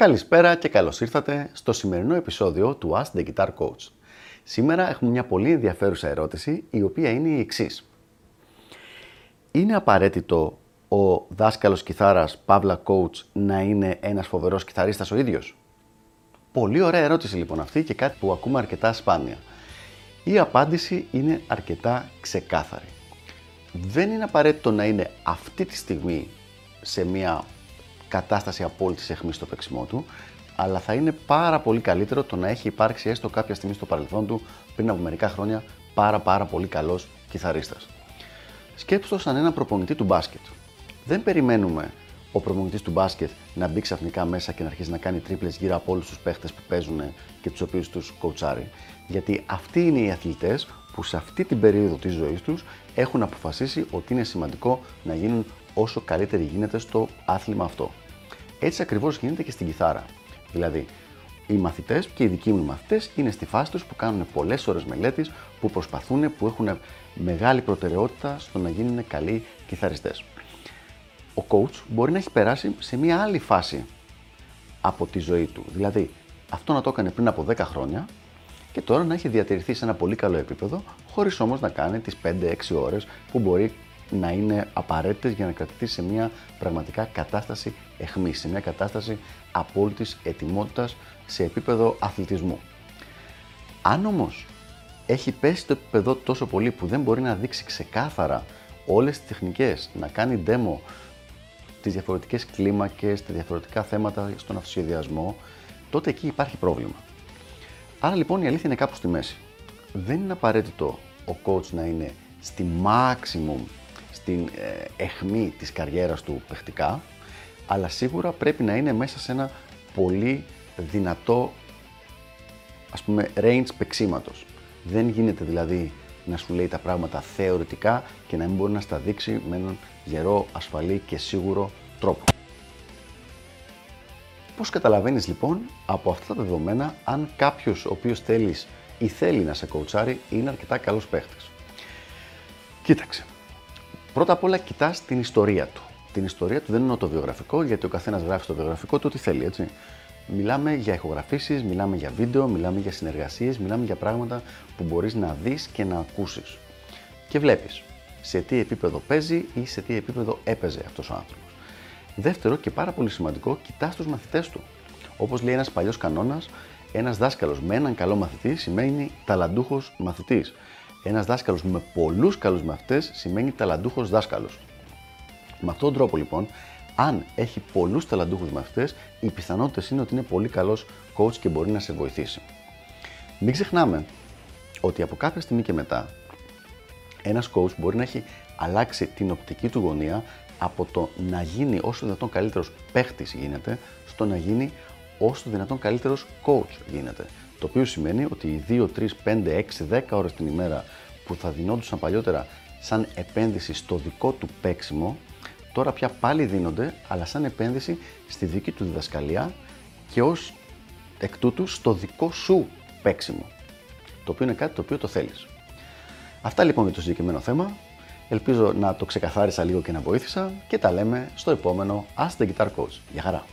Καλησπέρα και καλώς ήρθατε στο σημερινό επεισόδιο του Ask the Guitar Coach. Σήμερα έχουμε μια πολύ ενδιαφέρουσα ερώτηση, η οποία είναι η εξής. Είναι απαραίτητο ο δάσκαλος κιθάρας Παύλα Coach να είναι ένας φοβερός κιθαρίστας ο ίδιος; Πολύ ωραία ερώτηση λοιπόν αυτή και κάτι που ακούμε αρκετά σπάνια. Η απάντηση είναι αρκετά ξεκάθαρη. Δεν είναι απαραίτητο να είναι αυτή τη στιγμή σε μια κατάσταση απόλυτη αιχμή στο παίξιμό του, αλλά θα είναι πάρα πολύ καλύτερο το να έχει υπάρξει έστω κάποια στιγμή στο παρελθόν του, πριν από μερικά χρόνια, πάρα πάρα πολύ καλός κιθαρίστας. Σκέψτε το σαν ένα προπονητή του μπάσκετ. Δεν περιμένουμε ο προπονητής του μπάσκετ να μπει ξαφνικά μέσα και να αρχίσει να κάνει τρίπλες γύρω από όλους τους παίχτες που παίζουν και τους οποίους τους κοουτσάρει. Γιατί αυτοί είναι οι αθλητές που σε αυτή την περίοδο της ζωής τους έχουν αποφασίσει ότι είναι σημαντικό να γίνουν όσο καλύτεροι γίνεται στο άθλημα αυτό. Έτσι ακριβώς γίνεται και στην κιθάρα. Δηλαδή, οι μαθητές και οι δικοί μου μαθητές είναι στη φάση τους που κάνουν πολλές ώρες μελέτης, που προσπαθούν, που έχουν μεγάλη προτεραιότητα στο να γίνουν καλοί κιθαριστές. Ο coach μπορεί να έχει περάσει σε μια άλλη φάση από τη ζωή του. Δηλαδή, αυτό να το έκανε πριν από 10 χρόνια και τώρα να έχει διατηρηθεί σε ένα πολύ καλό επίπεδο, χωρίς όμως να κάνει τις 5-6 ώρες που μπορεί να είναι απαραίτητες για να κρατηθεί σε μια πραγματικά κατάσταση εχμής, σε μια κατάσταση απόλυτης ετοιμότητας σε επίπεδο αθλητισμού. Αν όμως έχει πέσει το επίπεδο τόσο πολύ που δεν μπορεί να δείξει ξεκάθαρα όλες τις τεχνικές, να κάνει demo τις διαφορετικές κλίμακες, τα διαφορετικά θέματα στον αυτοσχεδιασμό, τότε εκεί υπάρχει πρόβλημα. Άρα λοιπόν η αλήθεια είναι κάπου στη μέση. Δεν είναι απαραίτητο ο coach να είναι στη maximum στην ε, εχμή της καριέρας του παιχτικά, αλλά σίγουρα πρέπει να είναι μέσα σε ένα πολύ δυνατό ας πούμε range παίξήματος. Δεν γίνεται δηλαδή να σου λέει τα πράγματα θεωρητικά και να μην μπορεί να στα δείξει με έναν γερό, ασφαλή και σίγουρο τρόπο. Πώς καταλαβαίνεις λοιπόν από αυτά τα δεδομένα αν κάποιος ο οποίος θέλεις ή θέλει να σε κοουτσάρει είναι αρκετά καλός παίχτης; Κοίταξε, Πρώτα απ' όλα κοιτάς την ιστορία του. Την ιστορία του δεν είναι το βιογραφικό, γιατί ο καθένας γράφει στο βιογραφικό του ό,τι θέλει, έτσι. Μιλάμε για ηχογραφήσεις, μιλάμε για βίντεο, μιλάμε για συνεργασίες, μιλάμε για πράγματα που μπορείς να δεις και να ακούσεις. Και βλέπεις σε τι επίπεδο παίζει ή σε τι επίπεδο έπαιζε αυτός ο άνθρωπος. Δεύτερο και πάρα πολύ σημαντικό, κοιτάς τους μαθητές του. Όπως λέει ένας παλιός κανόνας, ένας δάσκαλος με έναν καλό μαθητή σημαίνει ταλαντούχος μαθητής. Ένας δάσκαλος με πολλούς καλούς μαθητές σημαίνει ταλαντούχος δάσκαλος. Με αυτόν τον τρόπο λοιπόν, αν έχει πολλούς ταλαντούχους μαθητές, οι πιθανότητες είναι ότι είναι πολύ καλός coach και μπορεί να σε βοηθήσει. Μην ξεχνάμε ότι από κάποια στιγμή και μετά, ένας coach μπορεί να έχει αλλάξει την οπτική του γωνία από το να γίνει όσο δυνατόν καλύτερος παίχτης γίνεται, στο να γίνει όσο δυνατόν καλύτερος coach γίνεται. Το οποίο σημαίνει ότι οι 2, 3, 5, 6, 10 ώρες την ημέρα που θα δινόντουσαν παλιότερα σαν επένδυση στο δικό του παίξιμο, τώρα πια πάλι δίνονται, αλλά σαν επένδυση στη δική του διδασκαλία και ως εκ τούτου στο δικό σου παίξιμο. Το οποίο είναι κάτι το οποίο το θέλεις. Αυτά λοιπόν για το συγκεκριμένο θέμα. Ελπίζω να το ξεκαθάρισα λίγο και να βοήθησα και τα λέμε στο επόμενο Ask the Guitar Coach. Γεια χαρά!